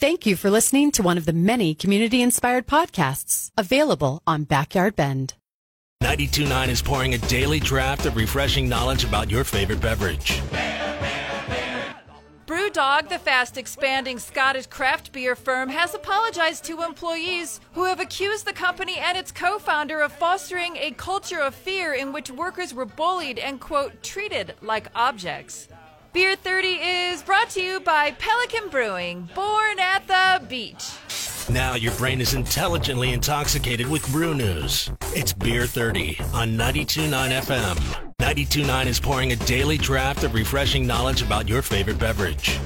Thank you for listening to one of the many community inspired podcasts available on Backyard Bend. 929 is pouring a daily draft of refreshing knowledge about your favorite beverage. Brewdog, the fast expanding Scottish craft beer firm, has apologized to employees who have accused the company and its co founder of fostering a culture of fear in which workers were bullied and, quote, treated like objects. Beer 30 is brought to you by Pelican Brewing, born at the beach. Now your brain is intelligently intoxicated with brew news. It's Beer 30 on 929 FM. 929 is pouring a daily draft of refreshing knowledge about your favorite beverage.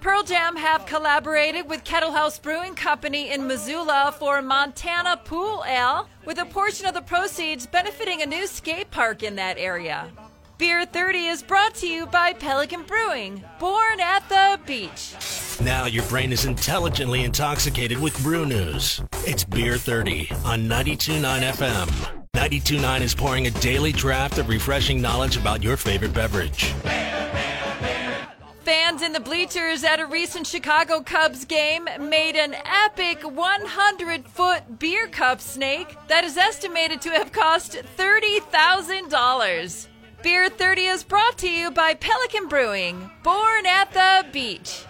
Pearl Jam have collaborated with Kettle House Brewing Company in Missoula for Montana Pool Ale, with a portion of the proceeds benefiting a new skate park in that area. Beer 30 is brought to you by Pelican Brewing, born at the beach. Now your brain is intelligently intoxicated with brew news. It's Beer 30 on 929 FM. 929 is pouring a daily draft of refreshing knowledge about your favorite beverage. Fans in the bleachers at a recent Chicago Cubs game made an epic 100 foot beer cup snake that is estimated to have cost $30,000. Beer 30 is brought to you by Pelican Brewing, born at the beach.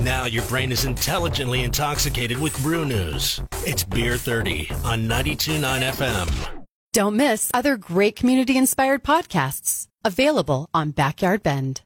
Now your brain is intelligently intoxicated with brew news. It's Beer 30 on 929 FM. Don't miss other great community inspired podcasts available on Backyard Bend.